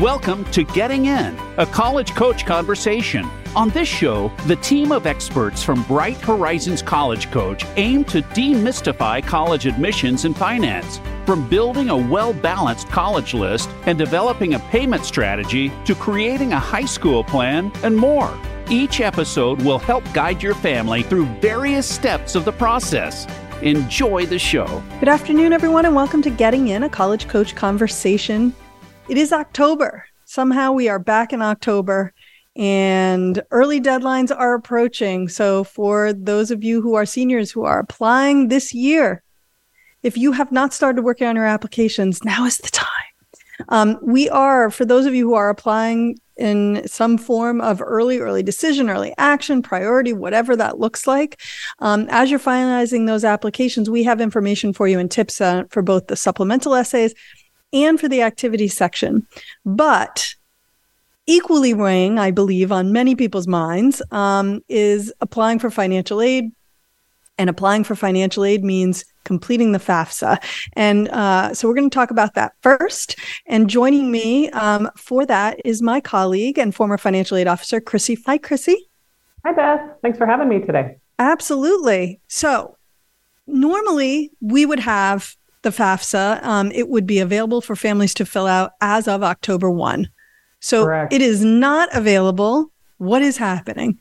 Welcome to Getting In, a college coach conversation. On this show, the team of experts from Bright Horizons College Coach aim to demystify college admissions and finance. From building a well balanced college list and developing a payment strategy to creating a high school plan and more. Each episode will help guide your family through various steps of the process. Enjoy the show. Good afternoon, everyone, and welcome to Getting In, a college coach conversation. It is October. Somehow we are back in October and early deadlines are approaching. So, for those of you who are seniors who are applying this year, if you have not started working on your applications, now is the time. Um, we are, for those of you who are applying in some form of early, early decision, early action, priority, whatever that looks like. Um, as you're finalizing those applications, we have information for you and tips uh, for both the supplemental essays and for the activity section. But equally weighing, I believe, on many people's minds um, is applying for financial aid. And applying for financial aid means completing the FAFSA. And uh, so we're going to talk about that first. And joining me um, for that is my colleague and former financial aid officer, Chrissy. Hi, Chrissy. Hi, Beth. Thanks for having me today. Absolutely. So normally we would have the FAFSA, um, it would be available for families to fill out as of October 1. So Correct. it is not available. What is happening?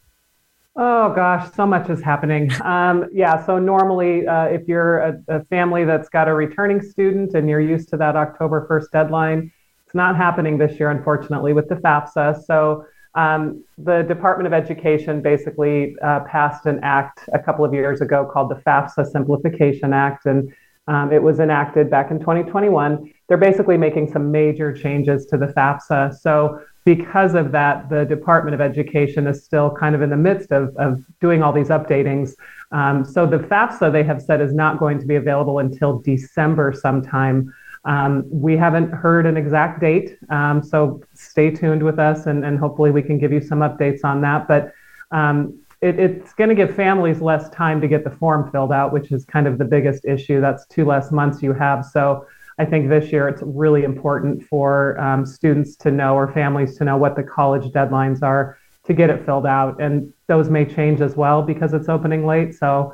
Oh gosh, so much is happening. Um, yeah, so normally, uh, if you're a, a, family that's got a returning student and you're used to that October 1st deadline, it's not happening this year, unfortunately, with the FAFSA. So um, the Department of Education basically uh, passed an act a couple of years ago called the FAFSA Simplification Act, and um, it was enacted back in 2021. They're basically making some major changes to the FAFSA. So, because of that, the Department of Education is still kind of in the midst of, of doing all these updatings. Um, so, the FAFSA, they have said, is not going to be available until December sometime. Um, we haven't heard an exact date, um, so stay tuned with us and, and hopefully we can give you some updates on that. But um, it, it's going to give families less time to get the form filled out, which is kind of the biggest issue. That's two less months you have. So I think this year it's really important for um, students to know or families to know what the college deadlines are to get it filled out. And those may change as well because it's opening late. So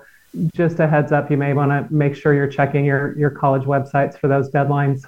just a heads up, you may want to make sure you're checking your, your college websites for those deadlines.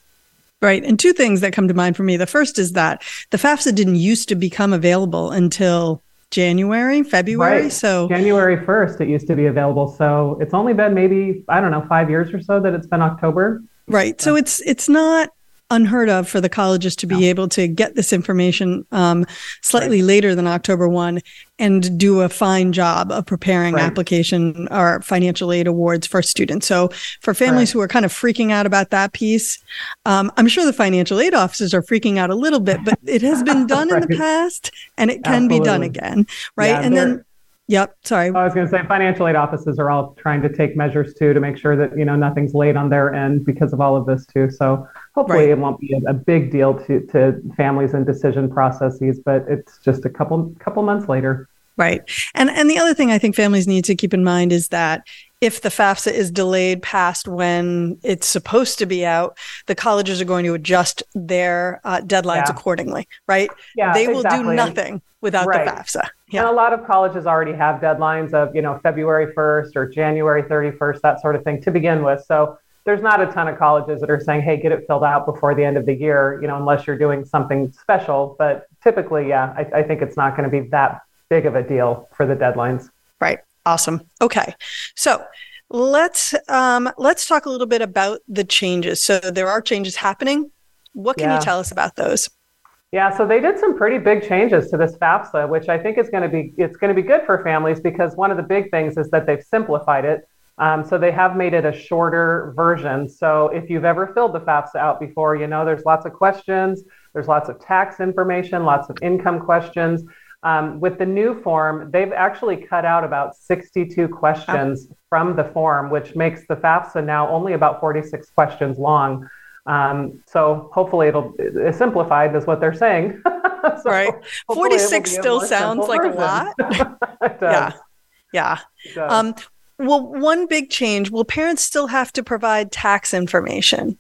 Right. And two things that come to mind for me. The first is that the FAFSA didn't used to become available until January, February. Right. So January 1st, it used to be available. So it's only been maybe, I don't know, five years or so that it's been October. Right. So it's it's not unheard of for the colleges to be no. able to get this information um, slightly right. later than October 1 and do a fine job of preparing right. application or financial aid awards for students. So for families right. who are kind of freaking out about that piece, um, I'm sure the financial aid offices are freaking out a little bit, but it has been done in the past and it can Absolutely. be done again. Right. Yeah, and then Yep. Sorry. I was going to say financial aid offices are all trying to take measures too to make sure that you know nothing's late on their end because of all of this too. So hopefully right. it won't be a, a, big deal to to families and decision processes, but it's just a couple couple months later. Right. And and the other thing I think families need to keep in mind is that if the FAFSA is delayed past when it's supposed to be out, the colleges are going to adjust their uh, deadlines yeah. accordingly, right? Yeah, they will exactly. do nothing without right. the FAFSA. Yeah. And a lot of colleges already have deadlines of, you know, February 1st or January 31st, that sort of thing to begin with. So there's not a ton of colleges that are saying, hey, get it filled out before the end of the year, you know, unless you're doing something special. But typically, yeah, I, I think it's not going to be that big of a deal for the deadlines. Right. Awesome. Okay. So let's um, let's talk a little bit about the changes. So there are changes happening. What can yeah. you tell us about those? Yeah, so they did some pretty big changes to this FAFSA, which I think is going to be it's going to be good for families because one of the big things is that they've simplified it. Um, so they have made it a shorter version. So if you've ever filled the FAFSA out before, you know there's lots of questions, there's lots of tax information, lots of income questions. Um, with the new form, they've actually cut out about 62 questions oh. from the form, which makes the FAFSA now only about 46 questions long. Um, so hopefully it'll it's simplified is what they're saying. so right. 46 still sounds like version. a lot. yeah. Yeah. Um, well, one big change will parents still have to provide tax information?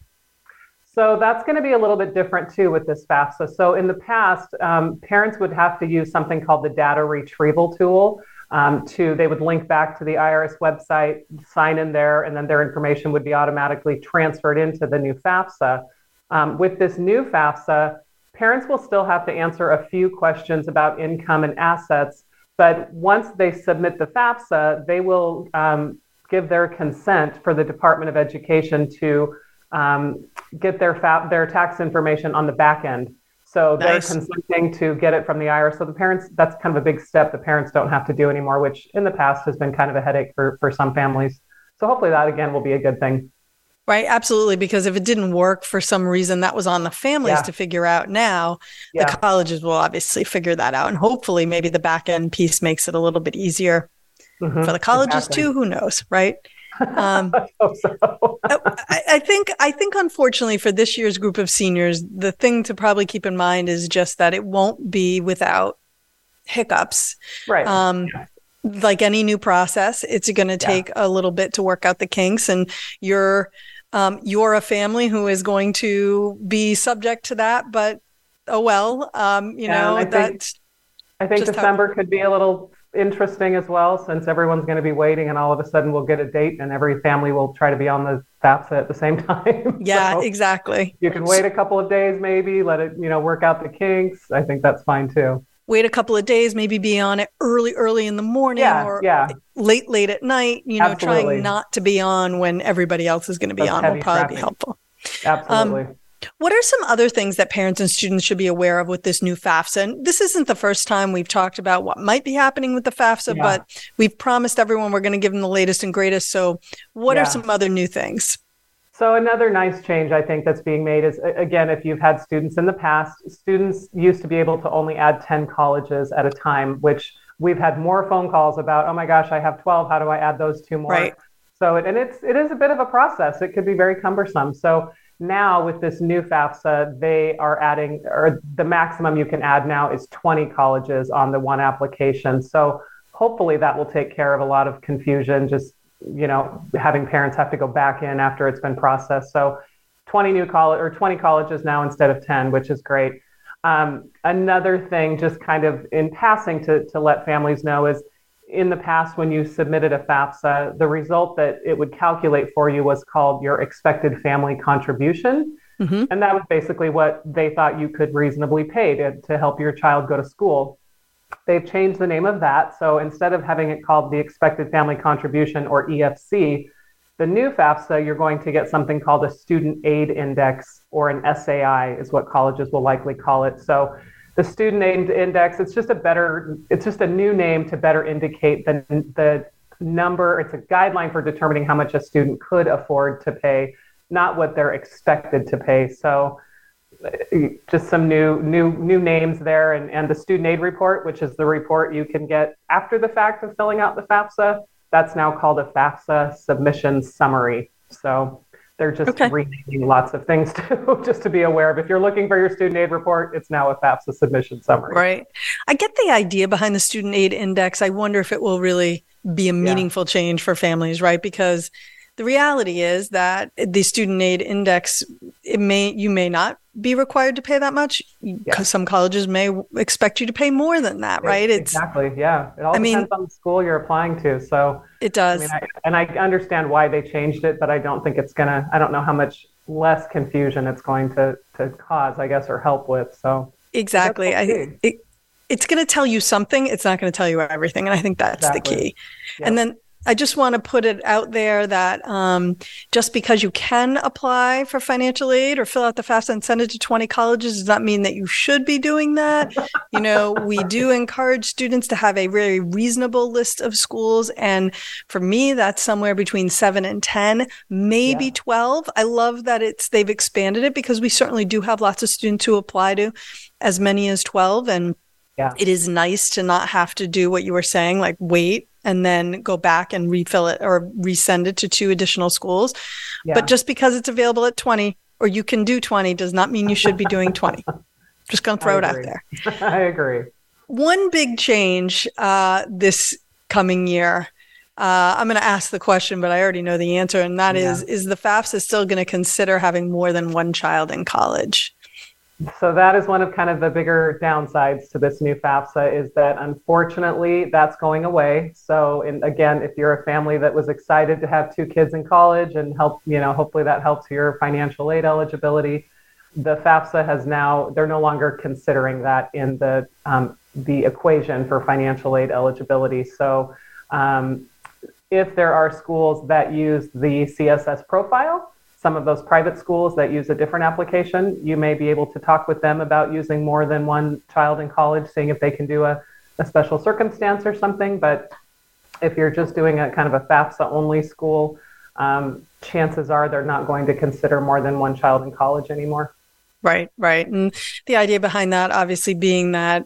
So that's going to be a little bit different too with this FAFSA. So in the past, um, parents would have to use something called the data retrieval tool. Um, to they would link back to the IRS website, sign in there, and then their information would be automatically transferred into the new FAFSA. Um, with this new FAFSA, parents will still have to answer a few questions about income and assets, but once they submit the FAFSA, they will um, give their consent for the Department of Education to um, get their fa- their tax information on the back end. So nice. they're consenting to get it from the IRS. So the parents, that's kind of a big step the parents don't have to do anymore, which in the past has been kind of a headache for, for some families. So hopefully that again will be a good thing. Right, absolutely. Because if it didn't work for some reason, that was on the families yeah. to figure out. Now, yeah. the colleges will obviously figure that out, and hopefully, maybe the back end piece makes it a little bit easier mm-hmm. for the colleges exactly. too. Who knows, right? Um, I, so. I, I think I think unfortunately for this year's group of seniors, the thing to probably keep in mind is just that it won't be without hiccups. Right. Um, yeah. Like any new process, it's going to take yeah. a little bit to work out the kinks, and you're um, you're a family who is going to be subject to that. But oh well, um, you know that. I think December how- could be a little interesting as well, since everyone's going to be waiting, and all of a sudden we'll get a date, and every family will try to be on the FAFSA at the same time. Yeah, so exactly. You can wait a couple of days, maybe let it, you know, work out the kinks. I think that's fine too. Wait a couple of days, maybe be on it early, early in the morning yeah, or yeah. late, late at night. You know, Absolutely. trying not to be on when everybody else is going to be that's on will probably traffic. be helpful. Absolutely. Um, what are some other things that parents and students should be aware of with this new FAFSA? And this isn't the first time we've talked about what might be happening with the FAFSA, yeah. but we've promised everyone we're going to give them the latest and greatest. So, what yeah. are some other new things? So, another nice change I think that's being made is again, if you've had students in the past, students used to be able to only add 10 colleges at a time, which we've had more phone calls about, oh my gosh, I have 12. How do I add those two more? Right. So, it, and it's, it is a bit of a process. It could be very cumbersome. So, now with this new FAFSA, they are adding, or the maximum you can add now is 20 colleges on the one application. So hopefully that will take care of a lot of confusion, just, you know, having parents have to go back in after it's been processed. So 20 new college or 20 colleges now instead of 10, which is great. Um, another thing, just kind of in passing to, to let families know is in the past, when you submitted a FAFSA, the result that it would calculate for you was called your expected family contribution. Mm-hmm. And that was basically what they thought you could reasonably pay to, to help your child go to school. They've changed the name of that. So instead of having it called the expected family contribution or EFC, the new FAFSA, you're going to get something called a student aid index or an SAI, is what colleges will likely call it. So the student aid index it's just a better it's just a new name to better indicate the, the number. It's a guideline for determining how much a student could afford to pay not what they're expected to pay. So just some new new new names there and, and the student aid report which is the report you can get after the fact of filling out the fafsa. That's now called a fafsa submission summary. So they're just okay. renaming lots of things too, just to be aware of. If you're looking for your student aid report, it's now a FAFSA submission summary. Right. I get the idea behind the student aid index. I wonder if it will really be a meaningful yeah. change for families, right? Because the reality is that the student aid index, it may you may not be required to pay that much because yeah. some colleges may expect you to pay more than that, right? It's exactly, yeah. It all I depends mean, on the school you're applying to. So it does. I mean, I, and I understand why they changed it, but I don't think it's gonna. I don't know how much less confusion it's going to to cause, I guess, or help with. So exactly, I. It, it's going to tell you something. It's not going to tell you everything, and I think that's exactly. the key. Yep. And then I just want to put it out there that um, just because you can apply for financial aid or fill out the FAFSA and send it to 20 colleges does not mean that you should be doing that. you know, we do encourage students to have a very reasonable list of schools. And for me, that's somewhere between seven and 10, maybe yeah. 12. I love that it's they've expanded it because we certainly do have lots of students who apply to as many as 12. And yeah. it is nice to not have to do what you were saying, like wait and then go back and refill it or resend it to two additional schools. Yeah. But just because it's available at 20 or you can do 20 does not mean you should be doing 20. just going to throw it out there. I agree. One big change uh, this coming year Uh, I'm going to ask the question, but I already know the answer, and that yeah. is: is the FAFSA still going to consider having more than one child in college? So that is one of kind of the bigger downsides to this new FAFSA is that unfortunately that's going away. So in, again, if you're a family that was excited to have two kids in college and help, you know, hopefully that helps your financial aid eligibility, the FAFSA has now they're no longer considering that in the um, the equation for financial aid eligibility. So um, if there are schools that use the CSS profile, some of those private schools that use a different application, you may be able to talk with them about using more than one child in college, seeing if they can do a, a special circumstance or something. But if you're just doing a kind of a FAFSA only school, um, chances are they're not going to consider more than one child in college anymore. Right, right. And the idea behind that, obviously, being that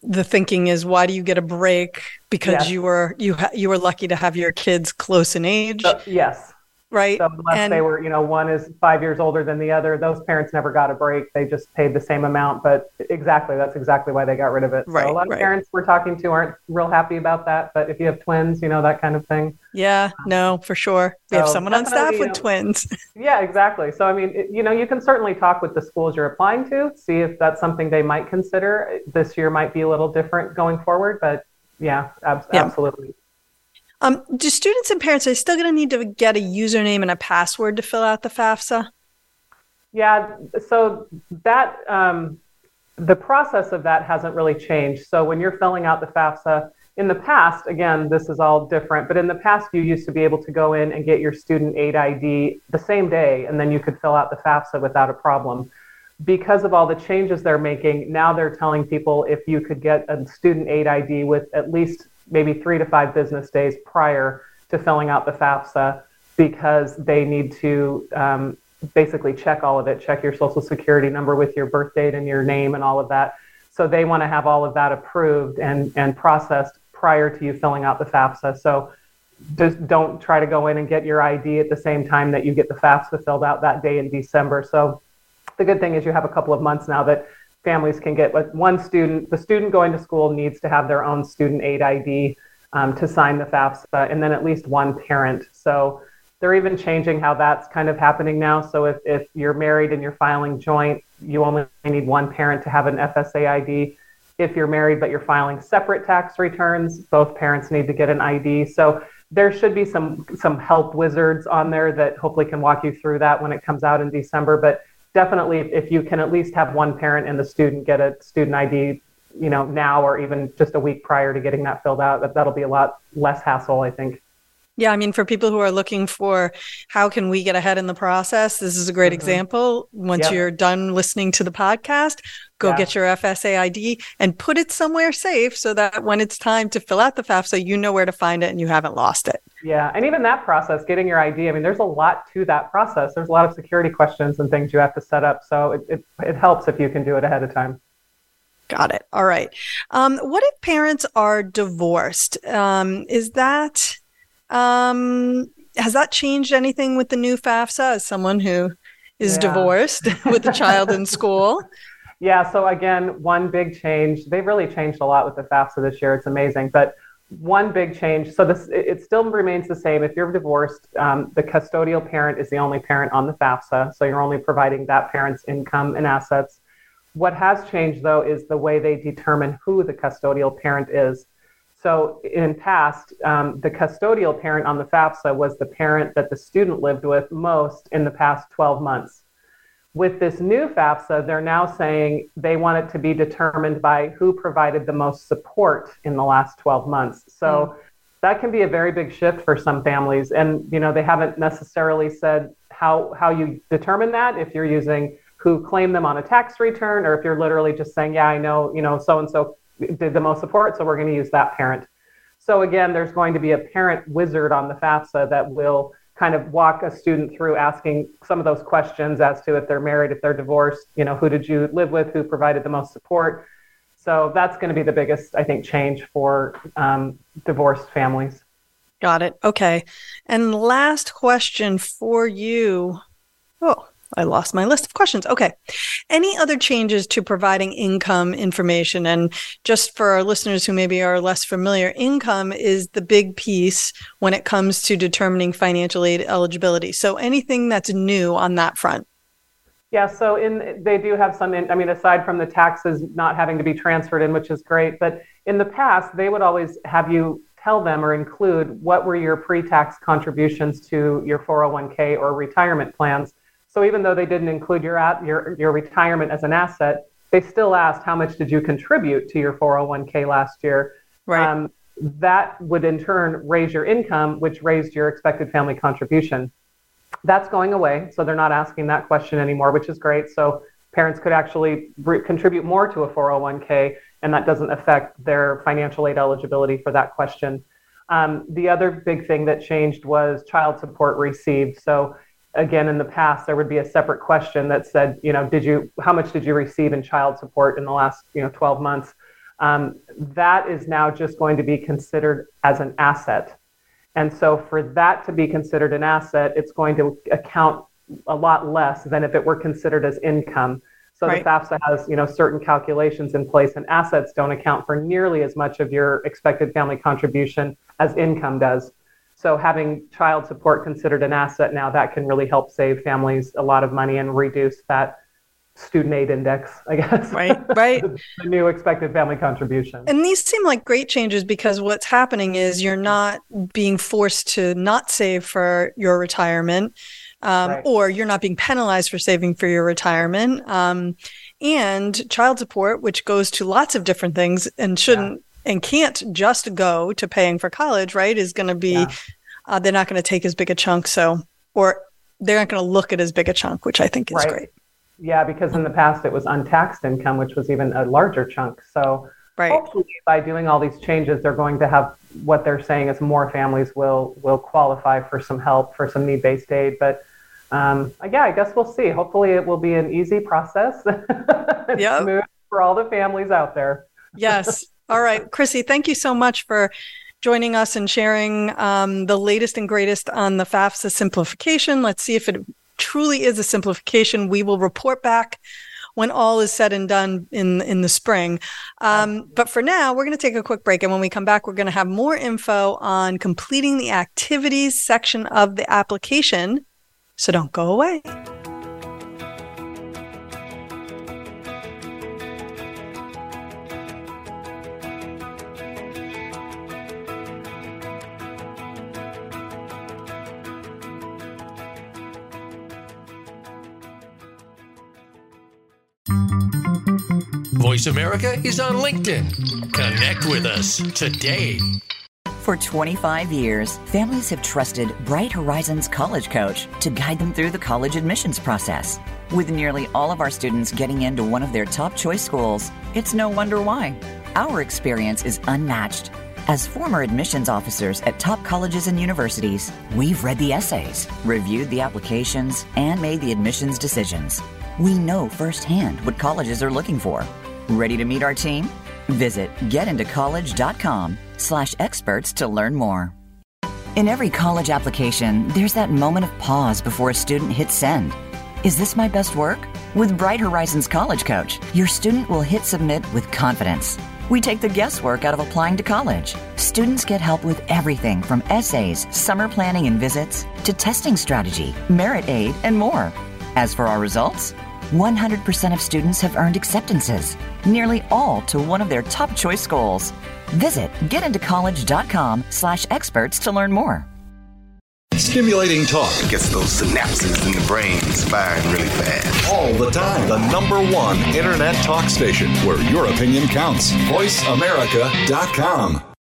the thinking is why do you get a break because yes. you were you ha- you were lucky to have your kids close in age so, yes right? So unless and, they were, you know, one is five years older than the other, those parents never got a break. They just paid the same amount. But exactly, that's exactly why they got rid of it. Right. So a lot of right. parents we're talking to aren't real happy about that. But if you have twins, you know, that kind of thing. Yeah, no, for sure. We so have someone on staff with know, twins. yeah, exactly. So I mean, it, you know, you can certainly talk with the schools you're applying to, see if that's something they might consider. This year might be a little different going forward, but yeah, ab- yeah. absolutely. Um, do students and parents are still going to need to get a username and a password to fill out the FAFSA? Yeah, so that um, the process of that hasn't really changed. So when you're filling out the FAFSA, in the past, again, this is all different, but in the past, you used to be able to go in and get your student aid ID the same day, and then you could fill out the FAFSA without a problem. Because of all the changes they're making, now they're telling people if you could get a student aid ID with at least maybe three to five business days prior to filling out the FAFSA because they need to um, basically check all of it, check your social security number with your birth date and your name and all of that. So they want to have all of that approved and, and processed prior to you filling out the FAFSA. So just don't try to go in and get your ID at the same time that you get the FAFSA filled out that day in December. So the good thing is you have a couple of months now that families can get one student, the student going to school needs to have their own student aid ID um, to sign the FAFSA, and then at least one parent. So they're even changing how that's kind of happening now. So if, if you're married and you're filing joint, you only need one parent to have an FSA ID. If you're married but you're filing separate tax returns, both parents need to get an ID. So there should be some some help wizards on there that hopefully can walk you through that when it comes out in December. But definitely if you can at least have one parent and the student get a student ID, you know, now or even just a week prior to getting that filled out, that, that'll be a lot less hassle, I think. Yeah, I mean, for people who are looking for how can we get ahead in the process, this is a great mm-hmm. example. Once you're done listening to the podcast, go yeah. get your FSA ID and put it somewhere safe so that when it's time to fill out the FAFSA, you know where to find it and you haven't lost it. Yeah, and even that process, getting your ID, I mean, there's a lot to that process. There's a lot of security questions and things you have to set up. So it, it, it helps if you can do it ahead of time. Got it. All right. Um, what if parents are divorced? Um, is that um, has that changed anything with the new FAFSA as someone who is yeah. divorced with a child in school? Yeah, so again, one big change. They've really changed a lot with the FAFSA this year. It's amazing. But one big change. So this it still remains the same. If you're divorced, um, the custodial parent is the only parent on the FAFSA. So you're only providing that parent's income and assets. What has changed though is the way they determine who the custodial parent is. So in past, um, the custodial parent on the FAFSA was the parent that the student lived with most in the past 12 months. With this new FAFSA, they're now saying they want it to be determined by who provided the most support in the last 12 months. So mm. that can be a very big shift for some families. And you know, they haven't necessarily said how how you determine that if you're using who claim them on a tax return or if you're literally just saying, yeah, I know, you know, so and so did the most support, so we're going to use that parent. So again, there's going to be a parent wizard on the FAFSA that will kind of walk a student through asking some of those questions as to if they're married, if they're divorced, you know, who did you live with, who provided the most support. So that's going to be the biggest, I think, change for um, divorced families. Got it. Okay. And last question for you. Oh, I lost my list of questions. Okay. Any other changes to providing income information? And just for our listeners who maybe are less familiar, income is the big piece when it comes to determining financial aid eligibility. So anything that's new on that front? Yeah, so in they do have some. In, I mean, aside from the taxes not having to be transferred in, which is great, but in the past they would always have you tell them or include what were your pre-tax contributions to your 401k or retirement plans so even though they didn't include your, at, your, your retirement as an asset, they still asked how much did you contribute to your 401k last year. Right. Um, that would in turn raise your income, which raised your expected family contribution. That's going away, so they're not asking that question anymore, which is great. So parents could actually re- contribute more to a 401k, and that doesn't affect their financial aid eligibility for that question. Um, the other big thing that changed was child support received. So again in the past there would be a separate question that said you know did you how much did you receive in child support in the last you know 12 months um, that is now just going to be considered as an asset and so for that to be considered an asset it's going to account a lot less than if it were considered as income so right. the FAFSA has, you know, certain calculations in place, and assets don't account for nearly as much of your expected family contribution as income does. So having child support considered an asset now that can really help save families a lot of money and reduce that student aid index, I guess. Right, right. the new expected family contribution. And these seem like great changes because what's happening is you're not being forced to not save for your retirement. Um, right. Or you're not being penalized for saving for your retirement. Um, and child support, which goes to lots of different things and shouldn't and can't just go to paying for college, right? Is going to be, yeah. uh, they're not going to take as big a chunk. So, or they're not going to look at as big a chunk, which I think is right. great. Yeah, because in the past it was untaxed income, which was even a larger chunk. So, right. hopefully, by doing all these changes, they're going to have what they're saying is more families will will qualify for some help for some need based aid. But um, yeah, I guess we'll see. Hopefully, it will be an easy process. smooth for all the families out there. yes. All right, Chrissy, thank you so much for joining us and sharing um, the latest and greatest on the FAFSA simplification. Let's see if it truly is a simplification. We will report back when all is said and done in in the spring. Um, but for now, we're going to take a quick break, and when we come back, we're going to have more info on completing the activities section of the application. So don't go away. Voice America is on LinkedIn. Connect with us today. For 25 years, families have trusted Bright Horizons College Coach to guide them through the college admissions process. With nearly all of our students getting into one of their top choice schools, it's no wonder why. Our experience is unmatched. As former admissions officers at top colleges and universities, we've read the essays, reviewed the applications, and made the admissions decisions. We know firsthand what colleges are looking for Ready to meet our team? Visit getintocollege.com slash experts to learn more. In every college application, there's that moment of pause before a student hits send. Is this my best work? With Bright Horizons College Coach, your student will hit submit with confidence. We take the guesswork out of applying to college. Students get help with everything from essays, summer planning and visits, to testing strategy, merit aid, and more. As for our results, 100% of students have earned acceptances, nearly all to one of their top choice schools. Visit getintocollege.com slash experts to learn more. Stimulating talk gets those synapses in the brain firing really fast. All the time. The number one internet talk station where your opinion counts. VoiceAmerica.com.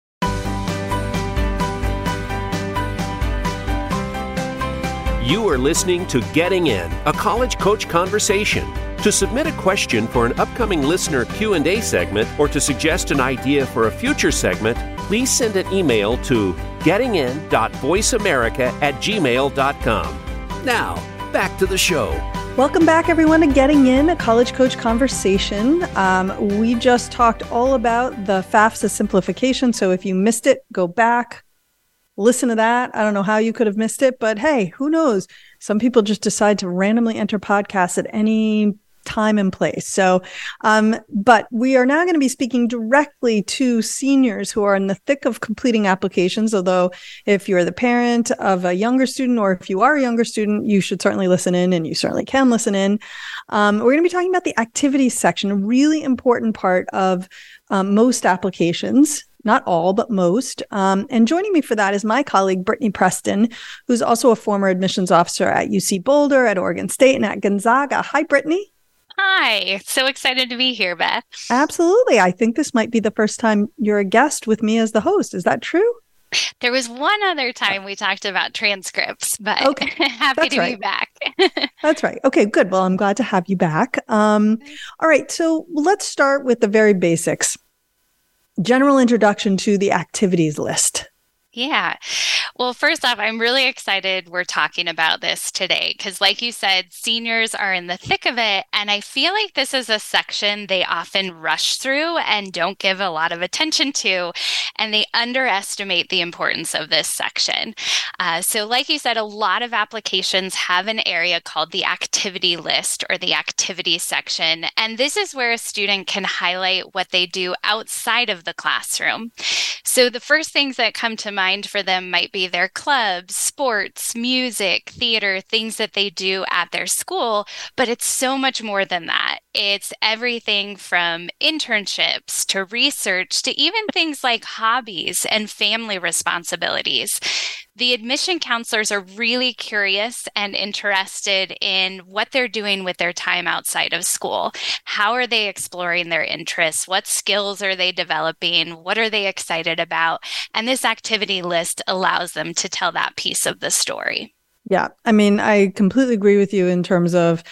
You are listening to Getting In, a college coach conversation. To submit a question for an upcoming listener Q&A segment or to suggest an idea for a future segment, please send an email to gettingin.voiceamerica at gmail.com. Now, back to the show. Welcome back, everyone, to Getting In, a college coach conversation. Um, we just talked all about the FAFSA simplification. So if you missed it, go back, listen to that. I don't know how you could have missed it, but hey, who knows? Some people just decide to randomly enter podcasts at any time and place. So, um, but we are now going to be speaking directly to seniors who are in the thick of completing applications. Although, if you're the parent of a younger student or if you are a younger student, you should certainly listen in and you certainly can listen in. Um, we're going to be talking about the activities section, a really important part of um, most applications not all, but most. Um, and joining me for that is my colleague, Brittany Preston, who's also a former admissions officer at UC Boulder, at Oregon State, and at Gonzaga. Hi, Brittany. Hi, so excited to be here, Beth. Absolutely. I think this might be the first time you're a guest with me as the host. Is that true? There was one other time we talked about transcripts, but okay. happy That's to right. be back. That's right. Okay, good. Well, I'm glad to have you back. Um, all right, so let's start with the very basics. General introduction to the activities list. Yeah. Well, first off, I'm really excited we're talking about this today because, like you said, seniors are in the thick of it. And I feel like this is a section they often rush through and don't give a lot of attention to. And they underestimate the importance of this section. Uh, so, like you said, a lot of applications have an area called the activity list or the activity section. And this is where a student can highlight what they do outside of the classroom. So, the first things that come to mind mind for them might be their clubs, sports, music, theater, things that they do at their school, but it's so much more than that. It's everything from internships to research to even things like hobbies and family responsibilities the admission counselors are really curious and interested in what they're doing with their time outside of school. How are they exploring their interests? What skills are they developing? What are they excited about? And this activity list allows them to tell that piece of the story. Yeah. I mean, I completely agree with you in terms of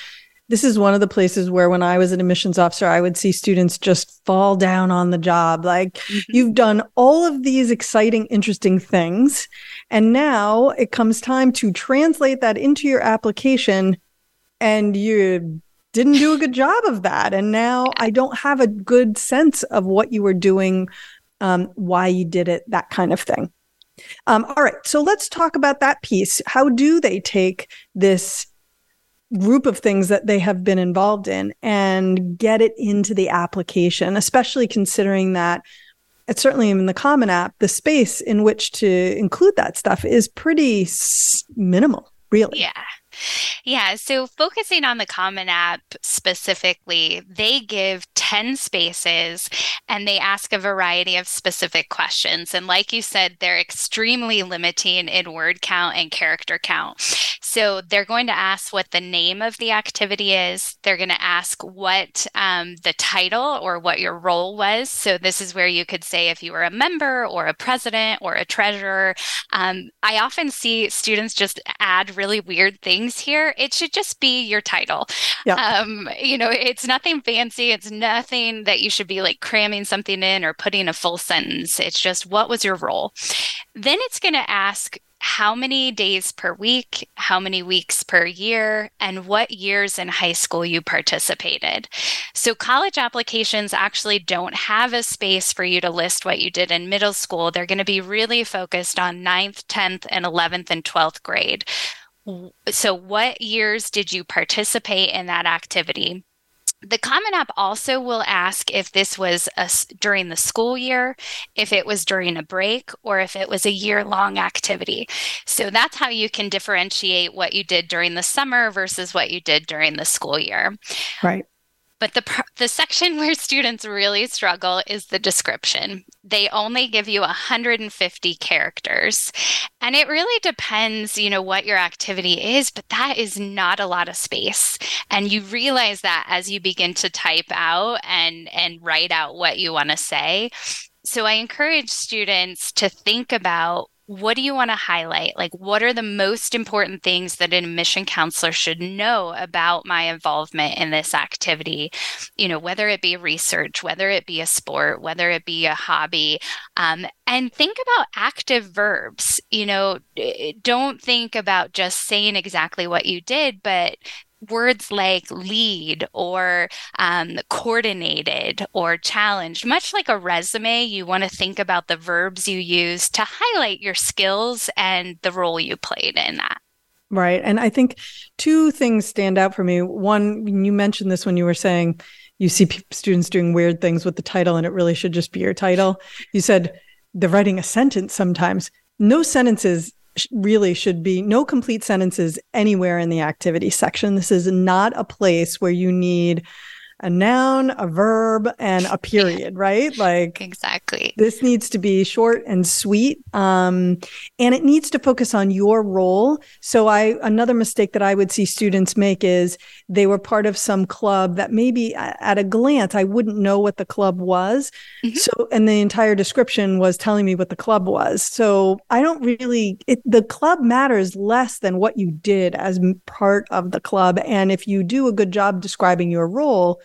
this is one of the places where when I was an admissions officer, I would see students just fall down on the job. Like mm-hmm. you've done all of these exciting, interesting things. And now it comes time to translate that into your application and you didn't do a good job of that. And now I don't have a good sense of what you were doing, um, why you did it, that kind of thing. Um, all right. So let's talk about that piece. How do they take this group of things that they have been involved in and get it into the application, especially considering that it's certainly in the Common App, the space in which to include that stuff is pretty minimal, really. Yeah. Yeah. So focusing on the Common App specifically, they give 10 spaces and they ask a variety of specific questions. And like you said, they're extremely limiting in word count and character count. So they're going to ask what the name of the activity is. They're going to ask what um, the title or what your role was. So this is where you could say if you were a member or a president or a treasurer. Um, I often see students just add really weird things here, it should just be your title. Yeah. Um, you know, it's nothing fancy. It's nothing that you should be like cramming something in or putting a full sentence. It's just what was your role? Then it's going to ask how many days per week, how many weeks per year, and what years in high school you participated. So, college applications actually don't have a space for you to list what you did in middle school. They're going to be really focused on 9th, 10th, and 11th and 12th grade so what years did you participate in that activity? The Common App also will ask if this was a, during the school year, if it was during a break, or if it was a year long activity. So that's how you can differentiate what you did during the summer versus what you did during the school year. Right. But the the section where students really struggle is the description. They only give you 150 characters. And it really depends, you know, what your activity is, but that is not a lot of space. And you realize that as you begin to type out and and write out what you want to say. So I encourage students to think about what do you want to highlight? Like, what are the most important things that an admission counselor should know about my involvement in this activity? You know, whether it be research, whether it be a sport, whether it be a hobby. Um, and think about active verbs. You know, don't think about just saying exactly what you did, but words like lead or um, coordinated or challenged, much like a resume, you want to think about the verbs you use to highlight your skills and the role you played in that. Right. And I think two things stand out for me. One, you mentioned this when you were saying you see students doing weird things with the title and it really should just be your title. You said they're writing a sentence sometimes. No sentences really should be no complete sentences anywhere in the activity section. This is not a place where you need a noun, a verb, and a period, right? Like exactly. This needs to be short and sweet, um, and it needs to focus on your role. So, I another mistake that I would see students make is they were part of some club that maybe at a glance I wouldn't know what the club was. Mm-hmm. So, and the entire description was telling me what the club was. So, I don't really. It, the club matters less than what you did as part of the club, and if you do a good job describing your role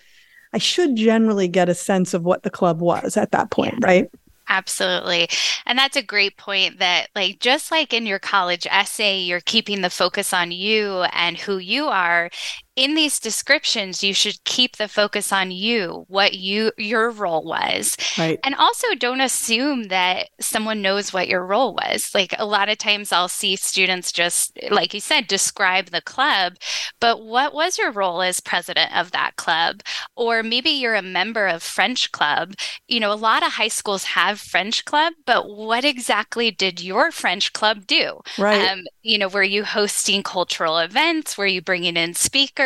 I should generally get a sense of what the club was at that point, yeah. right? Absolutely. And that's a great point that, like, just like in your college essay, you're keeping the focus on you and who you are in these descriptions you should keep the focus on you what you your role was. Right. And also don't assume that someone knows what your role was. Like a lot of times i'll see students just like you said describe the club but what was your role as president of that club? Or maybe you're a member of french club. You know a lot of high schools have french club but what exactly did your french club do? Right. Um, you know were you hosting cultural events? Were you bringing in speakers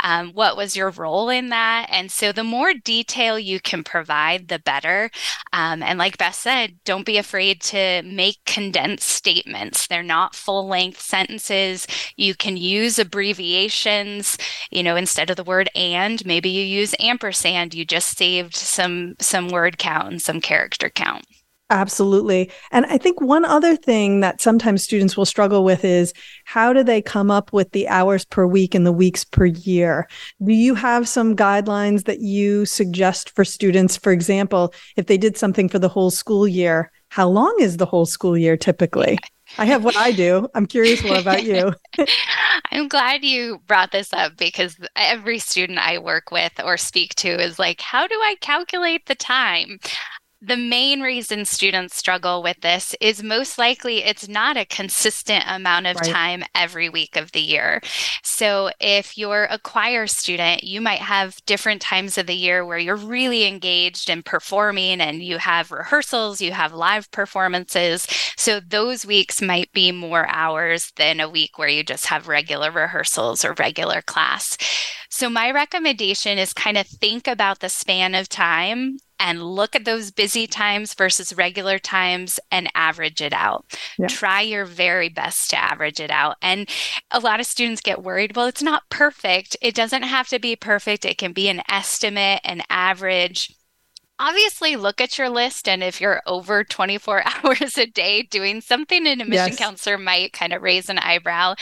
Um, what was your role in that? And so the more detail you can provide, the better. Um, and like Beth said, don't be afraid to make condensed statements. They're not full length sentences. You can use abbreviations, you know, instead of the word and, maybe you use ampersand. You just saved some some word count and some character count. Absolutely. And I think one other thing that sometimes students will struggle with is how do they come up with the hours per week and the weeks per year? Do you have some guidelines that you suggest for students? For example, if they did something for the whole school year, how long is the whole school year typically? I have what I do. I'm curious what about you. I'm glad you brought this up because every student I work with or speak to is like, how do I calculate the time? The main reason students struggle with this is most likely it's not a consistent amount of right. time every week of the year. So, if you're a choir student, you might have different times of the year where you're really engaged in performing and you have rehearsals, you have live performances. So, those weeks might be more hours than a week where you just have regular rehearsals or regular class. So, my recommendation is kind of think about the span of time and look at those busy times versus regular times and average it out. Yeah. Try your very best to average it out. And a lot of students get worried, well, it's not perfect. It doesn't have to be perfect, it can be an estimate, an average obviously look at your list and if you're over 24 hours a day doing something an admission yes. counselor might kind of raise an eyebrow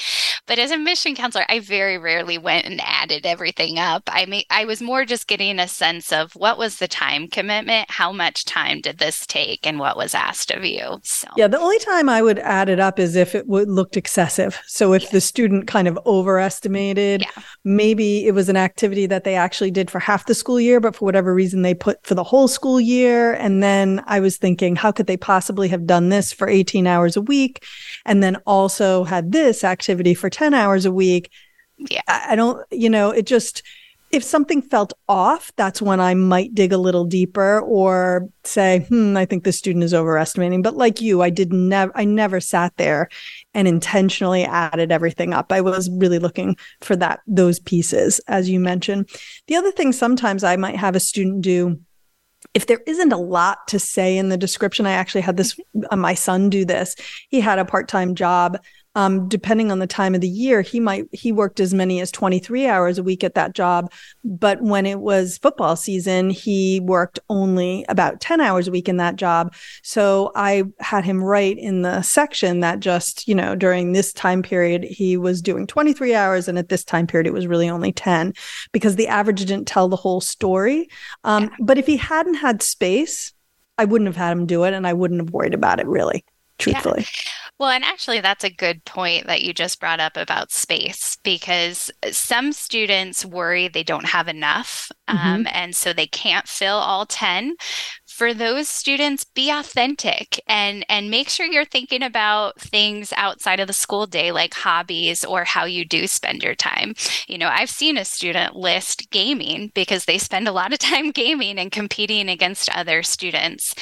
but as a mission counselor i very rarely went and added everything up i mean i was more just getting a sense of what was the time commitment how much time did this take and what was asked of you so yeah the only time i would add it up is if it would looked excessive so if yeah. the student kind of overestimated yeah. maybe it was an activity that they actually did for half the school year but for whatever reason they put for the whole school year. And then I was thinking, how could they possibly have done this for 18 hours a week? And then also had this activity for 10 hours a week. Yeah. I don't, you know, it just, if something felt off, that's when I might dig a little deeper or say, hmm, I think the student is overestimating. But like you, I did never, I never sat there and intentionally added everything up. I was really looking for that, those pieces, as you mentioned. The other thing sometimes I might have a student do if there isn't a lot to say in the description, I actually had this, uh, my son do this. He had a part time job um, depending on the time of the year, he might he worked as many as 23 hours a week at that job. But when it was football season, he worked only about 10 hours a week in that job. So I had him write in the section that just, you know, during this time period, he was doing 23 hours. And at this time period, it was really only 10 because the average didn't tell the whole story. Um, yeah. But if he hadn't had space, I wouldn't have had him do it and I wouldn't have worried about it really, truthfully. Yeah. Well, and actually, that's a good point that you just brought up about space because some students worry they don't have enough. Mm-hmm. Um, and so they can't fill all 10 for those students, be authentic and and make sure you're thinking about things outside of the school day like hobbies or how you do spend your time. You know, I've seen a student list gaming because they spend a lot of time gaming and competing against other students.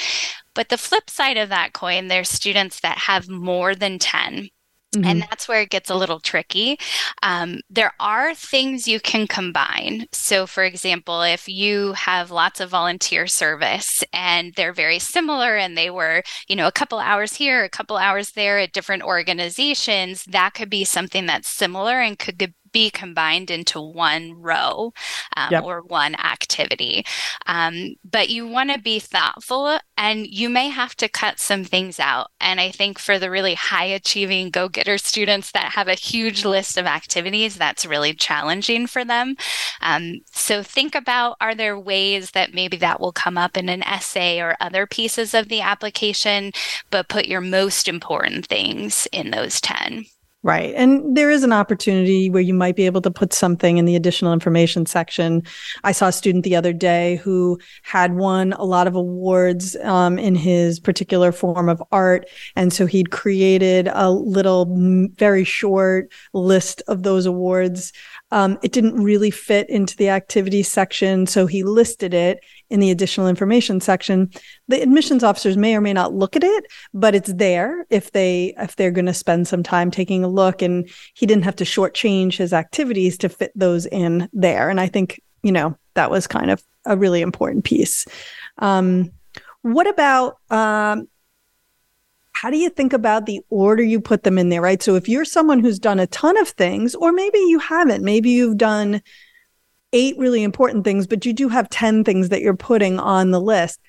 But the flip side of that coin, there's students that have more than 10 Mm-hmm. And that's where it gets a little tricky. Um, there are things you can combine. So, for example, if you have lots of volunteer service and they're very similar and they were, you know, a couple hours here, a couple hours there at different organizations, that could be something that's similar and could be combined into one row um, yep. or one activity. Um, but you want to be thoughtful and you may have to cut some things out. And I think for the really high achieving go getter students that have a huge list of activities, that's really challenging for them. Um, so think about are there ways that maybe that will come up in an essay or other pieces of the application, but put your most important things in those 10. Right. And there is an opportunity where you might be able to put something in the additional information section. I saw a student the other day who had won a lot of awards um, in his particular form of art. And so he'd created a little, very short list of those awards. Um, it didn't really fit into the activity section. So he listed it in the additional information section the admissions officers may or may not look at it but it's there if they if they're going to spend some time taking a look and he didn't have to shortchange his activities to fit those in there and i think you know that was kind of a really important piece um, what about um, how do you think about the order you put them in there right so if you're someone who's done a ton of things or maybe you haven't maybe you've done eight really important things, but you do have 10 things that you're putting on the list.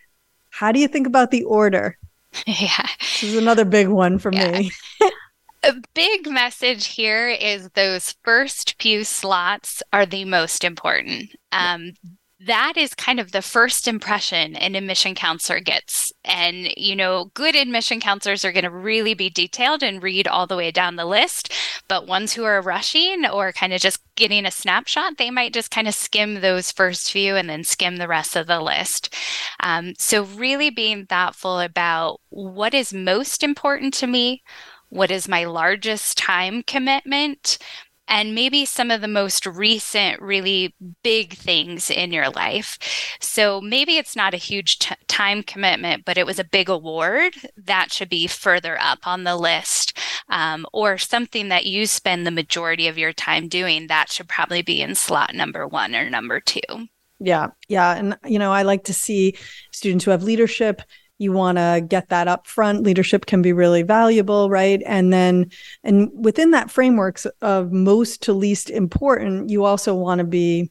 How do you think about the order? Yeah. This is another big one for yeah. me. A big message here is those first few slots are the most important. Um, that is kind of the first impression an admission counselor gets. And, you know, good admission counselors are going to really be detailed and read all the way down the list. But ones who are rushing or kind of just getting a snapshot, they might just kind of skim those first few and then skim the rest of the list. Um, so, really being thoughtful about what is most important to me. What is my largest time commitment? And maybe some of the most recent, really big things in your life. So maybe it's not a huge t- time commitment, but it was a big award that should be further up on the list, um, or something that you spend the majority of your time doing that should probably be in slot number one or number two. Yeah. Yeah. And, you know, I like to see students who have leadership you want to get that up front leadership can be really valuable right? And then and within that frameworks of most to least important you also want to be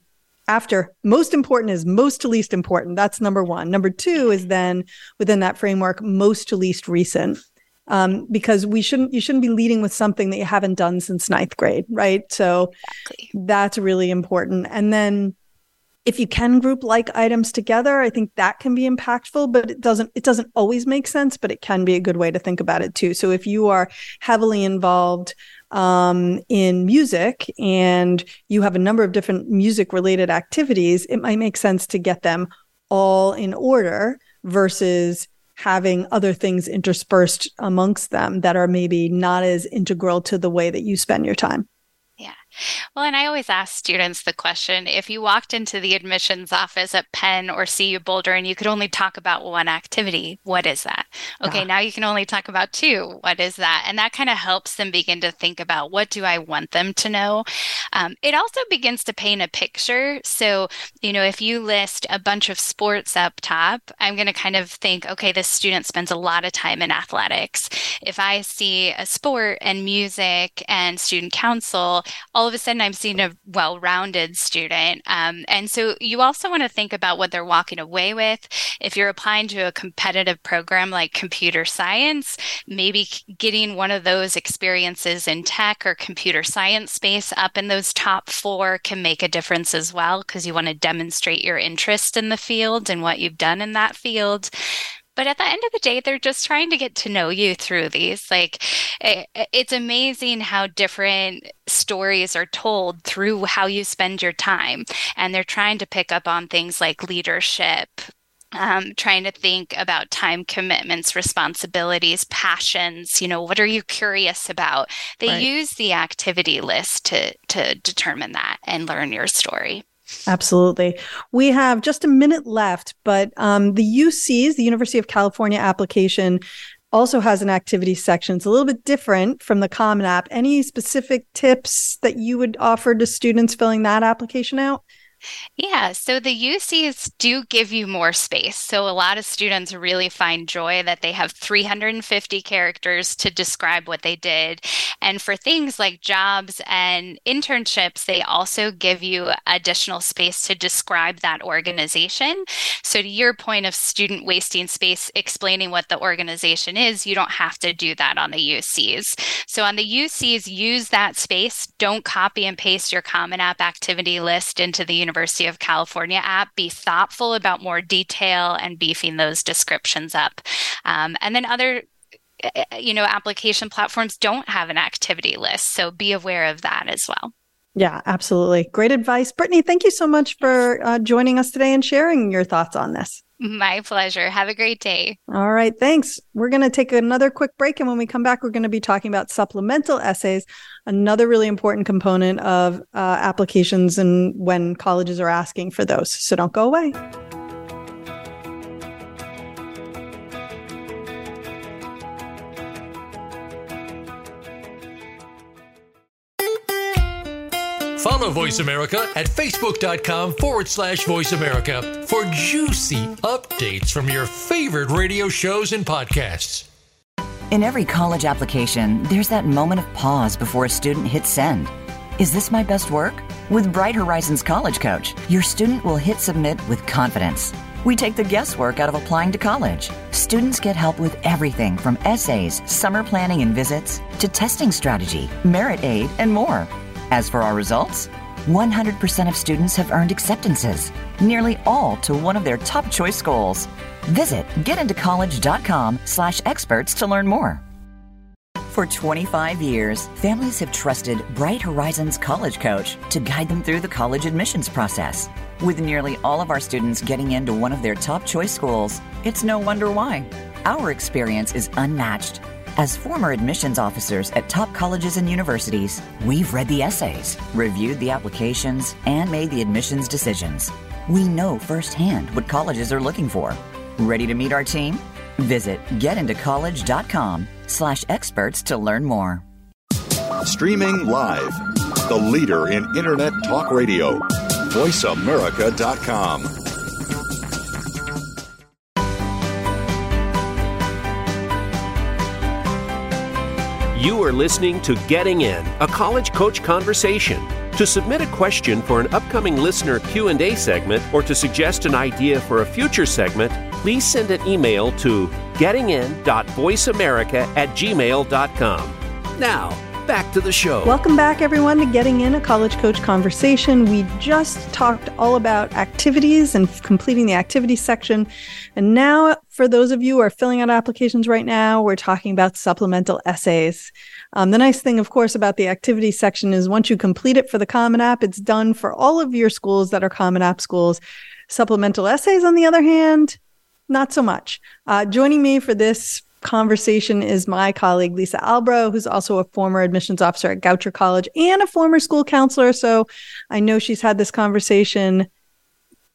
after. Most important is most to least important. That's number one. Number two is then within that framework most to least recent. Um, because we shouldn't you shouldn't be leading with something that you haven't done since ninth grade right? So exactly. that's really important. And then if you can group like items together i think that can be impactful but it doesn't it doesn't always make sense but it can be a good way to think about it too. So if you are heavily involved um, in music and you have a number of different music related activities it might make sense to get them all in order versus having other things interspersed amongst them that are maybe not as integral to the way that you spend your time well, and I always ask students the question if you walked into the admissions office at Penn or CU Boulder and you could only talk about one activity, what is that? Okay, yeah. now you can only talk about two. What is that? And that kind of helps them begin to think about what do I want them to know? Um, it also begins to paint a picture. So, you know, if you list a bunch of sports up top, I'm going to kind of think, okay, this student spends a lot of time in athletics. If I see a sport and music and student council, all of a sudden I'm seeing a well rounded student. Um, and so you also want to think about what they're walking away with. If you're applying to a competitive program like computer science, maybe getting one of those experiences in tech or computer science space up in those top four can make a difference as well because you want to demonstrate your interest in the field and what you've done in that field. But at the end of the day, they're just trying to get to know you through these. Like, it, it's amazing how different stories are told through how you spend your time. And they're trying to pick up on things like leadership, um, trying to think about time commitments, responsibilities, passions. You know, what are you curious about? They right. use the activity list to to determine that and learn your story. Absolutely. We have just a minute left, but um, the UC's, the University of California application, also has an activity section. It's a little bit different from the Common App. Any specific tips that you would offer to students filling that application out? Yeah, so the UCs do give you more space. So a lot of students really find joy that they have 350 characters to describe what they did. And for things like jobs and internships, they also give you additional space to describe that organization. So to your point of student wasting space explaining what the organization is, you don't have to do that on the UCs. So on the UCs, use that space. Don't copy and paste your Common App activity list into the University of California app. Be thoughtful about more detail and beefing those descriptions up. Um, and then other eh, eh, you know application platforms don't have an activity list so be aware of that as well yeah absolutely great advice brittany thank you so much for uh, joining us today and sharing your thoughts on this my pleasure. Have a great day. All right. Thanks. We're going to take another quick break. And when we come back, we're going to be talking about supplemental essays, another really important component of uh, applications and when colleges are asking for those. So don't go away. Follow Voice America at facebook.com forward slash voice America for juicy updates from your favorite radio shows and podcasts. In every college application, there's that moment of pause before a student hits send. Is this my best work? With Bright Horizons College Coach, your student will hit submit with confidence. We take the guesswork out of applying to college. Students get help with everything from essays, summer planning and visits, to testing strategy, merit aid, and more. As for our results, 100% of students have earned acceptances, nearly all to one of their top choice schools. Visit getintocollege.com slash experts to learn more. For 25 years, families have trusted Bright Horizons College Coach to guide them through the college admissions process. With nearly all of our students getting into one of their top choice schools, it's no wonder why. Our experience is unmatched as former admissions officers at top colleges and universities, we've read the essays, reviewed the applications, and made the admissions decisions. We know firsthand what colleges are looking for. Ready to meet our team? Visit getintocollege.com slash experts to learn more. Streaming live, the leader in Internet talk radio, voiceamerica.com. You are listening to Getting In, a college coach conversation. To submit a question for an upcoming listener Q&A segment or to suggest an idea for a future segment, please send an email to gettingin.voiceamerica at gmail.com. Now, back to the show. Welcome back, everyone, to Getting In a College Coach Conversation. We just talked all about activities and completing the activity section. And now, for those of you who are filling out applications right now, we're talking about supplemental essays. Um, the nice thing, of course, about the activity section is once you complete it for the Common App, it's done for all of your schools that are Common App schools. Supplemental essays, on the other hand, not so much. Uh, joining me for this conversation is my colleague Lisa Albro, who's also a former admissions officer at Goucher College and a former school counselor. So I know she's had this conversation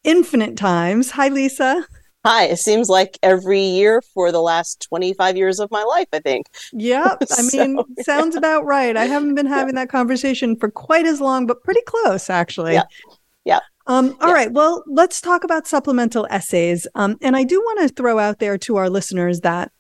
infinite times. Hi, Lisa. Hi. It seems like every year for the last 25 years of my life, I think. Yep. I mean, sounds about right. I haven't been having that conversation for quite as long, but pretty close, actually. Yeah. Yeah. Um, all yeah. right. Well, let's talk about supplemental essays. Um, and I do want to throw out there to our listeners that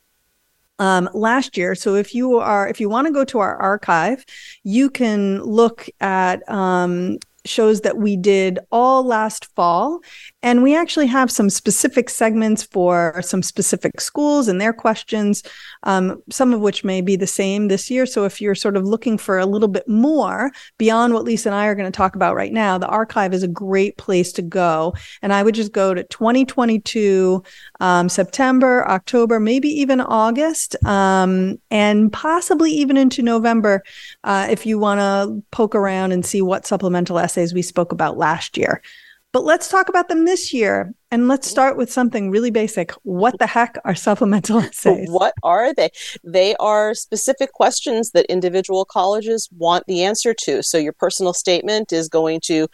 um, last year. So if you are, if you want to go to our archive, you can look at um, shows that we did all last fall. And we actually have some specific segments for some specific schools and their questions, um, some of which may be the same this year. So if you're sort of looking for a little bit more beyond what Lisa and I are going to talk about right now, the archive is a great place to go. And I would just go to 2022, um, September, October, maybe even August, um, and possibly even into November uh, if you want to poke around and see what supplemental essays we spoke about last year. But let's talk about them this year. And let's start with something really basic. What the heck are supplemental essays? What are they? They are specific questions that individual colleges want the answer to. So your personal statement is going to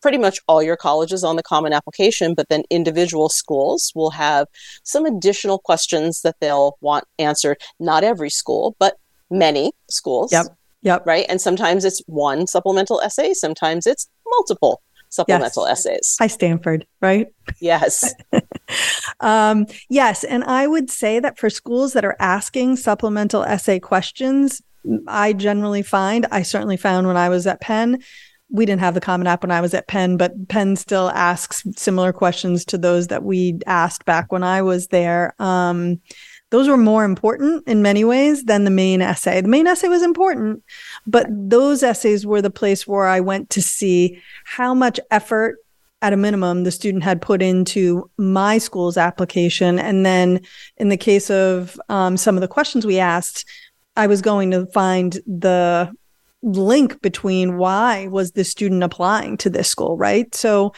pretty much all your colleges on the common application, but then individual schools will have some additional questions that they'll want answered. Not every school, but many schools. Yep. Yep. Right. And sometimes it's one supplemental essay, sometimes it's multiple supplemental yes. essays. Hi, Stanford, right? Yes. um, yes. And I would say that for schools that are asking supplemental essay questions, I generally find, I certainly found when I was at Penn, we didn't have the Common App when I was at Penn, but Penn still asks similar questions to those that we asked back when I was there. Um, those were more important in many ways than the main essay. The main essay was important, but those essays were the place where I went to see how much effort at a minimum the student had put into my school's application. And then in the case of um, some of the questions we asked i was going to find the link between why was the student applying to this school right? So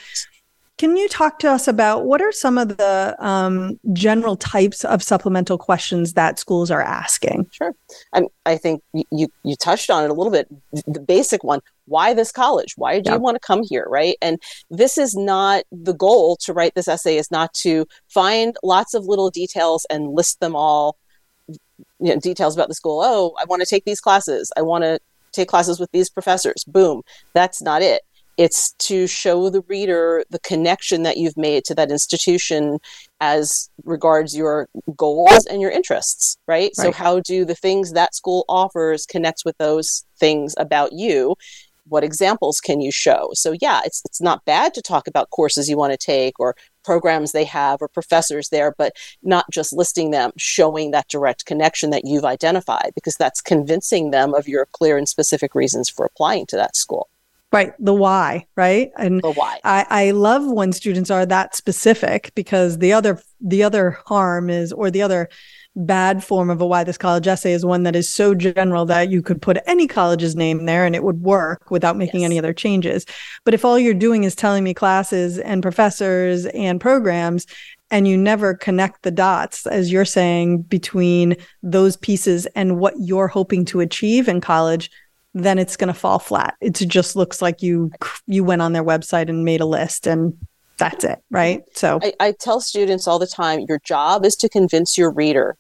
can you talk to us about what are some of the um, general types of supplemental questions that schools are asking? Sure. I, I think you, you touched on it a little bit. The basic one why this college? Why do yep. you want to come here? Right. And this is not the goal to write this essay, is not to find lots of little details and list them all, you know, details about the school. Oh, I want to take these classes. I want to take classes with these professors. Boom. That's not it it's to show the reader the connection that you've made to that institution as regards your goals and your interests, right? right? So, how do the things that school offers connect with those things about you? What examples can you show? So, yeah, it's, it's not bad to talk about courses you want to take or programs they have or professors there, but not just listing them, showing that direct connection that you've identified, because that's convincing them of your clear and specific reasons for applying to that school. Right. The why, right? And the why. I, I love when students are that specific because the other the other harm is or the other bad form of a why this college essay is one that is so general that you could put any college's name there and it would work without making yes. any other changes. But if all you're doing is telling me classes and professors and programs and you never connect the dots as you're saying between those pieces and what you're hoping to achieve in college, then it's going to fall flat. It just looks like you you went on their website and made a list and that's it, right? So I, I tell students all the time, your job is to convince your reader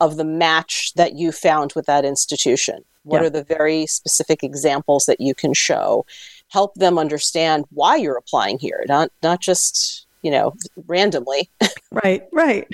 of the match that you found with that institution. What yeah. are the very specific examples that you can show? Help them understand why you're applying here, not not just you know randomly. right, right.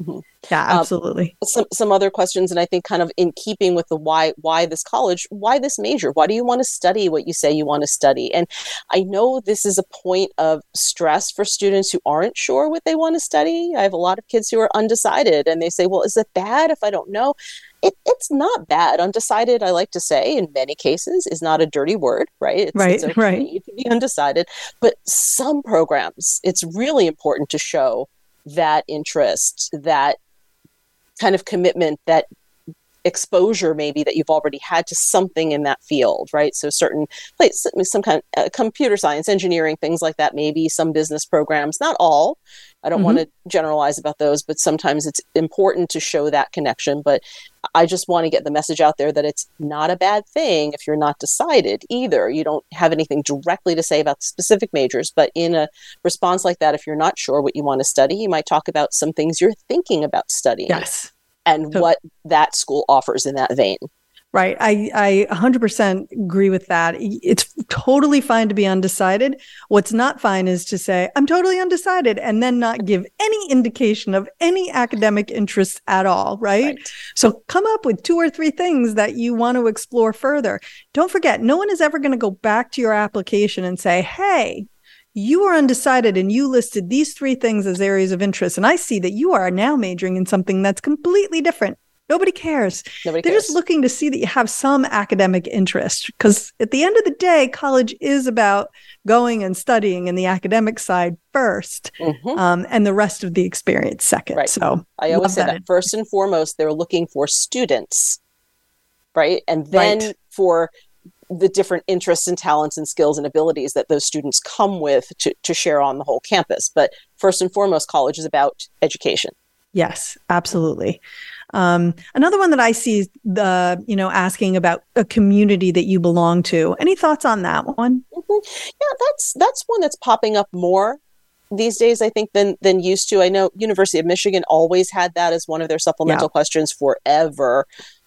Mm-hmm. Yeah, um, absolutely. Um, some some other questions, and I think kind of in keeping with the why why this college, why this major, why do you want to study what you say you want to study? And I know this is a point of stress for students who aren't sure what they want to study. I have a lot of kids who are undecided, and they say, "Well, is it bad if I don't know?" It, it's not bad. Undecided, I like to say, in many cases, is not a dirty word, right? It's, right, it's okay right. to be undecided, but some programs, it's really important to show that interest, that kind of commitment, that exposure maybe that you've already had to something in that field right? So certain place some kind of uh, computer science engineering things like that maybe some business programs not all i don't mm-hmm. want to generalize about those but sometimes it's important to show that connection but i just want to get the message out there that it's not a bad thing if you're not decided either you don't have anything directly to say about the specific majors but in a response like that if you're not sure what you want to study you might talk about some things you're thinking about studying yes and so, what that school offers in that vein. Right. I, I 100% agree with that. It's totally fine to be undecided. What's not fine is to say, I'm totally undecided, and then not give any indication of any academic interest at all. Right? right. So come up with two or three things that you want to explore further. Don't forget, no one is ever going to go back to your application and say, hey, you are undecided and you listed these three things as areas of interest. And I see that you are now majoring in something that's completely different. Nobody cares. Nobody They're cares. just looking to see that you have some academic interest because at the end of the day, college is about going and studying in the academic side 1st mm-hmm. um, and the rest of the experience second. Right. So I always say that, that first and foremost, they're looking for students, right? And then right. for the different interests and talents and skills and abilities that those students come with to, to share on the whole campus. But first and foremost, college is about education. Yes, absolutely. Um, another one that I see is the, you know, asking about a community that you belong to. Any thoughts on that one? Mm-hmm. Yeah, that's that's one that's popping up more these days, I think, than than used to. I know University of Michigan always had that as one of their supplemental yeah. questions forever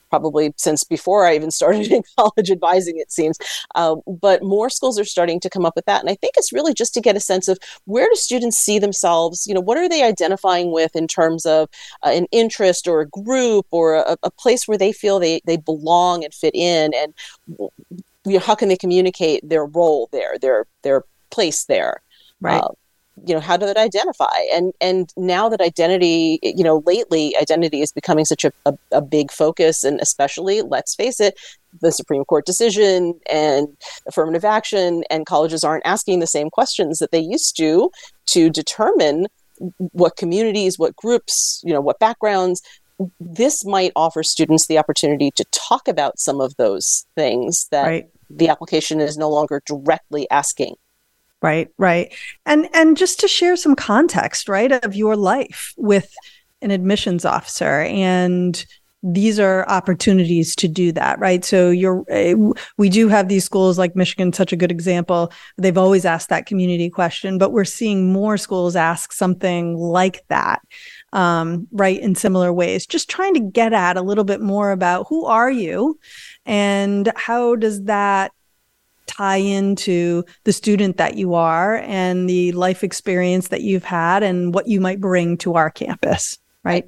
probably since before I even started in college advising, it seems. Uh, but more schools are starting to come up with that. And I think it's really just to get a sense of where do students see themselves? You know, what are they identifying with in terms of uh, an interest or a group or a, a, place where they feel they, they belong and fit in? And you know, how can they communicate their role there, their, their place there? Right. Uh, you know how do they identify? And and now that identity you know lately identity is becoming such a, a, a, big focus and especially let's face it the supreme court decision and affirmative action and colleges aren't asking the same questions that they used to to determine what communities what groups you know what backgrounds. This might offer students the opportunity to talk about some of those things that right. the application is no longer directly asking Right, right. And and just to share some context, right, of your life with an admissions officer and these are opportunities to do that right? So you're eh, we do have these schools like michigan such a good example. They've always asked that community question but we're seeing more schools ask something like that um, right in similar ways. Just trying to get at a little bit more about who are you and how does that tie into the student that you are and the life experience that you've had and what you might bring to our campus, right?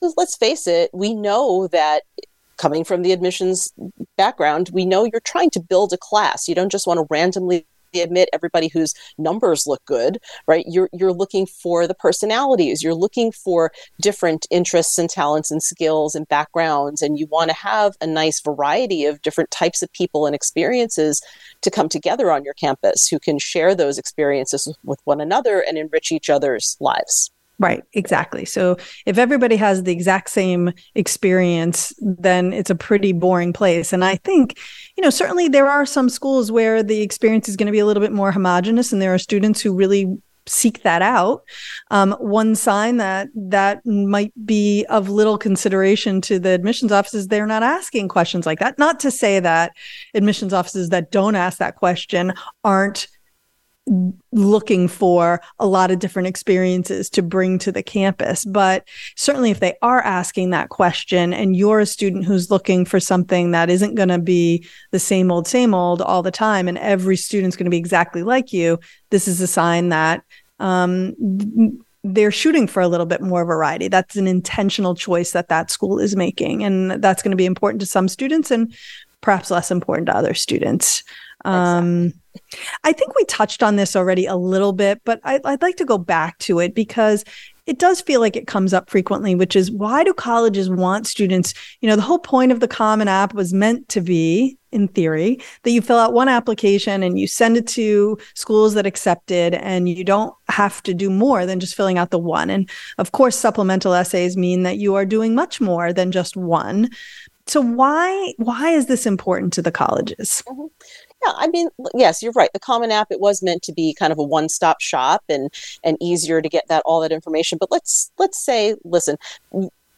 Let's face it, we know that coming from the admissions background, we know you're trying to build a class. You don't just want to randomly admit everybody whose numbers look good, right? You're you're looking for the personalities. You're looking for different interests and talents and skills and backgrounds, and you want to have a nice variety of different types of people and experiences to come together on your campus who can share those experiences with one another and enrich each other's lives. Right, exactly. So if everybody has the exact same experience, then it's a pretty boring place. And I think, you know, certainly there are some schools where the experience is going to be a little bit more homogenous, and there are students who really seek that out. Um, one sign that that might be of little consideration to the admissions offices, they're not asking questions like that. Not to say that admissions offices that don't ask that question aren't looking for a lot of different experiences to bring to the campus. But certainly, if they are asking that question and you're a student who's looking for something that isn't going to be the same old, same old all the time, and every student's going to be exactly like you, this is a sign that um, they're shooting for a little bit more variety. That's an intentional choice that that school is making. And that's going to be important to some students and perhaps less important to other students. Um, I think we touched on this already a little bit, but I, I'd like to go back to it because it does feel like it comes up frequently, which is why do colleges want students? You know, the whole point of the Common App was meant to be, in theory, that you fill out one application and you send it to schools that accept it, and you don't have to do more than just filling out the one. And of course, supplemental essays mean that you are doing much more than just one. So why why is this important to the colleges? Mm-hmm. Yeah, I mean, yes, you're right. The Common App it was meant to be kind of a one-stop shop and and easier to get that all that information. But let's let's say, listen,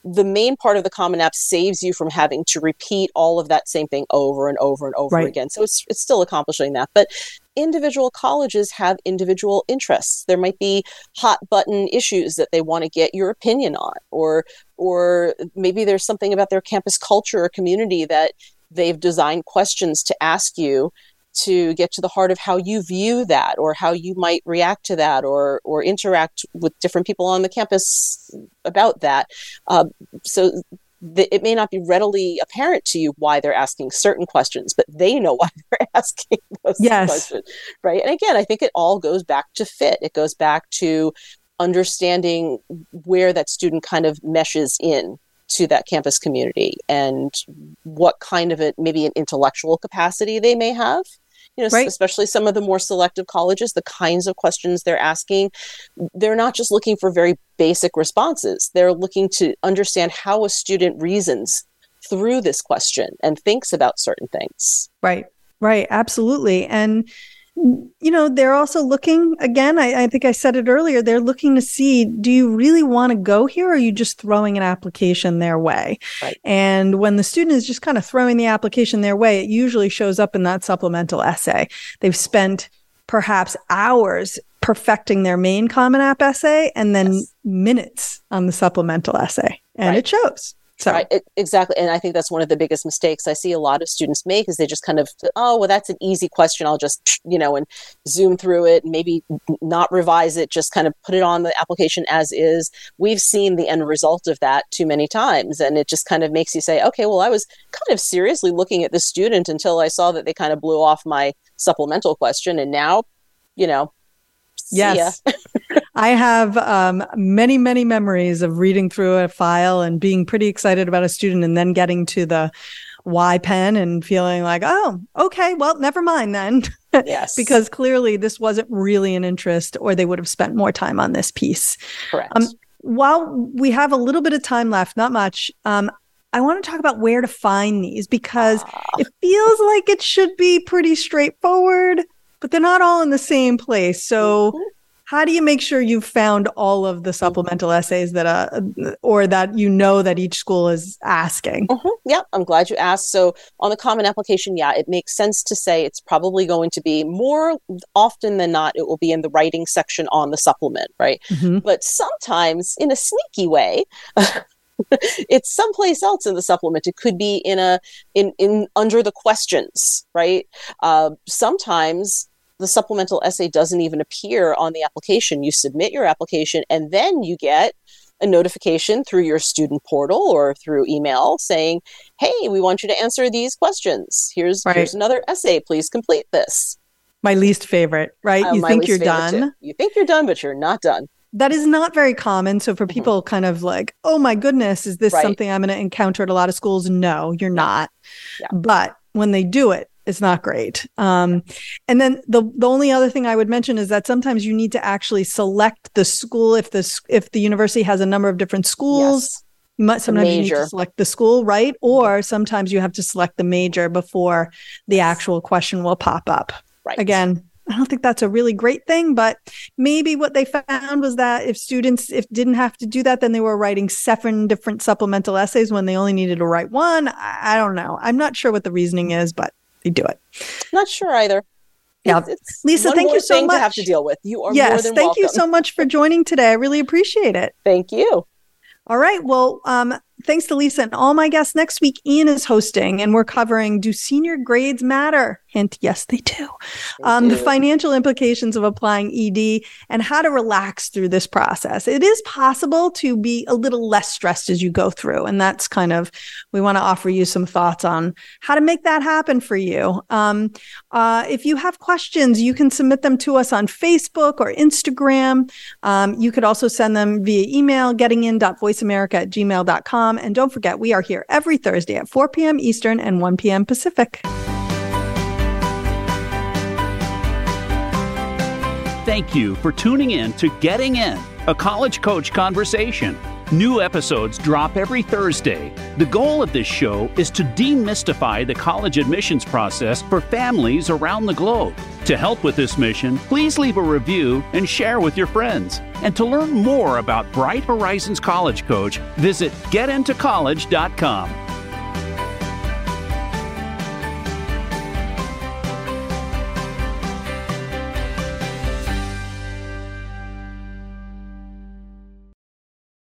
the main part of the Common App saves you from having to repeat all of that same thing over and over and over right. again. So it's it's still accomplishing that, but individual colleges have individual interests. There might be hot button issues that they want to get your opinion on, or or maybe there's something about their campus culture or community that they've designed questions to ask you to get to the heart of how you view that or how you might react to that or or interact with different people on the campus about that. Uh, so th- it may not be readily apparent to you why they're asking certain questions but they know why they're asking those yes. questions right? And again i think it all goes back to fit. It goes back to understanding where that student kind of meshes in to that campus community and what kind of it maybe an intellectual capacity they may have you know right. especially some of the more selective colleges the kinds of questions they're asking they're not just looking for very basic responses they're looking to understand how a student reasons through this question and thinks about certain things right Right, absolutely. And you know, they're also looking again. I, I, think I said it earlier. They're looking to see do you really want to go here or are you just throwing an application their way? Right. And when the student is just kind of throwing the application their way, it usually shows up in that supplemental essay. They've spent perhaps hours perfecting their main Common App essay and then yes. minutes on the supplemental essay. And right. it shows. So right, exactly, and I think that's one of the biggest mistakes I see a lot of students make is they just kind of, oh, well, that's an easy question. I'll just, you know, and zoom through it, and maybe not revise it, just kind of put it on the application as is. We've seen the end result of that too many times, and it just kind of makes you say, okay, well, I was kind of seriously looking at the student until I saw that they kind of blew off my supplemental question, and now, you know, yes. I have um, many, many memories of reading through a file and being pretty excited about a student and then getting to the Why Penn and feeling like, oh, okay, well, never mind then. Yes. because clearly this wasn't really an interest or they would have spent more time on this piece. Correct. Um, while we have a little bit of time left, not much, um, I want to talk about where to find these because ah. it feels like it should be pretty straightforward, but they're not all in the same place. So, mm-hmm how do you make sure you've found all of the supplemental essays that uh or that you know that each school is asking? Mm-hmm. yeah i'm glad you asked. So on the common application yeah it makes sense to say it's probably going to be more often than not it will be in the writing section on the supplement right? Mm-hmm. but sometimes in a sneaky way it's someplace else in the supplement. It could be in a in in under the questions right? Uh, sometimes the supplemental essay doesn't even appear on the application. You submit your application and then you get a notification through your student portal or through email saying, "Hey, we want you to answer these questions. Here's right. here's another essay. Please complete this." My least favorite, right? Uh, you think you're done. Too. You think you're done, but you're not done. That is not very common. So for mm-hmm. people mm-hmm. kind of like, "Oh my goodness, is this right. something I'm going to encounter at a lot of schools?" No, you're not. Yeah. But when they do it, it's not great. Um, and then the the only other thing I would mention is that sometimes you need to actually select the school if the if the university has a number of different schools. Yes. You might, sometimes you need to select the school, right? Or sometimes you have to select the major before the actual question will pop up. Right. Again, I don't think that's a really great thing, but maybe what they found was that if students if didn't have to do that, then they were writing seven different supplemental essays when they only needed to write one. I, I don't know. I'm not sure what the reasoning is, but you do it. Not sure either. Yeah, it's, it's Lisa, thank you so much. To have to deal with you are yes, thank welcome. you so much for joining today. I really appreciate it. Thank you. All right. Well, um, thanks to Lisa and all my guests. Next week, Ian is hosting, and we're covering Do Senior Grades Matter? Hint, yes, they do. Um. The financial implications of applying ED and how to relax through this process. It is possible to be a little less stressed as you go through. And that's kind of, we want to offer you some thoughts on how to make that happen for you. Um, uh, if you have questions, you can submit them to us on Facebook or Instagram. Um, you could also send them via email, gettingin.voiceamerica at gmail.com. And don't forget, we are here every Thursday at 4 p.m. Eastern and 1 p.m. Pacific. Thank you for tuning in to Getting In, a college coach conversation. New episodes drop every Thursday. The goal of this show is to demystify the college admissions process for families around the globe. To help with this mission, please leave a review and share with your friends. And to learn more about Bright Horizons College Coach, visit getintocollege.com.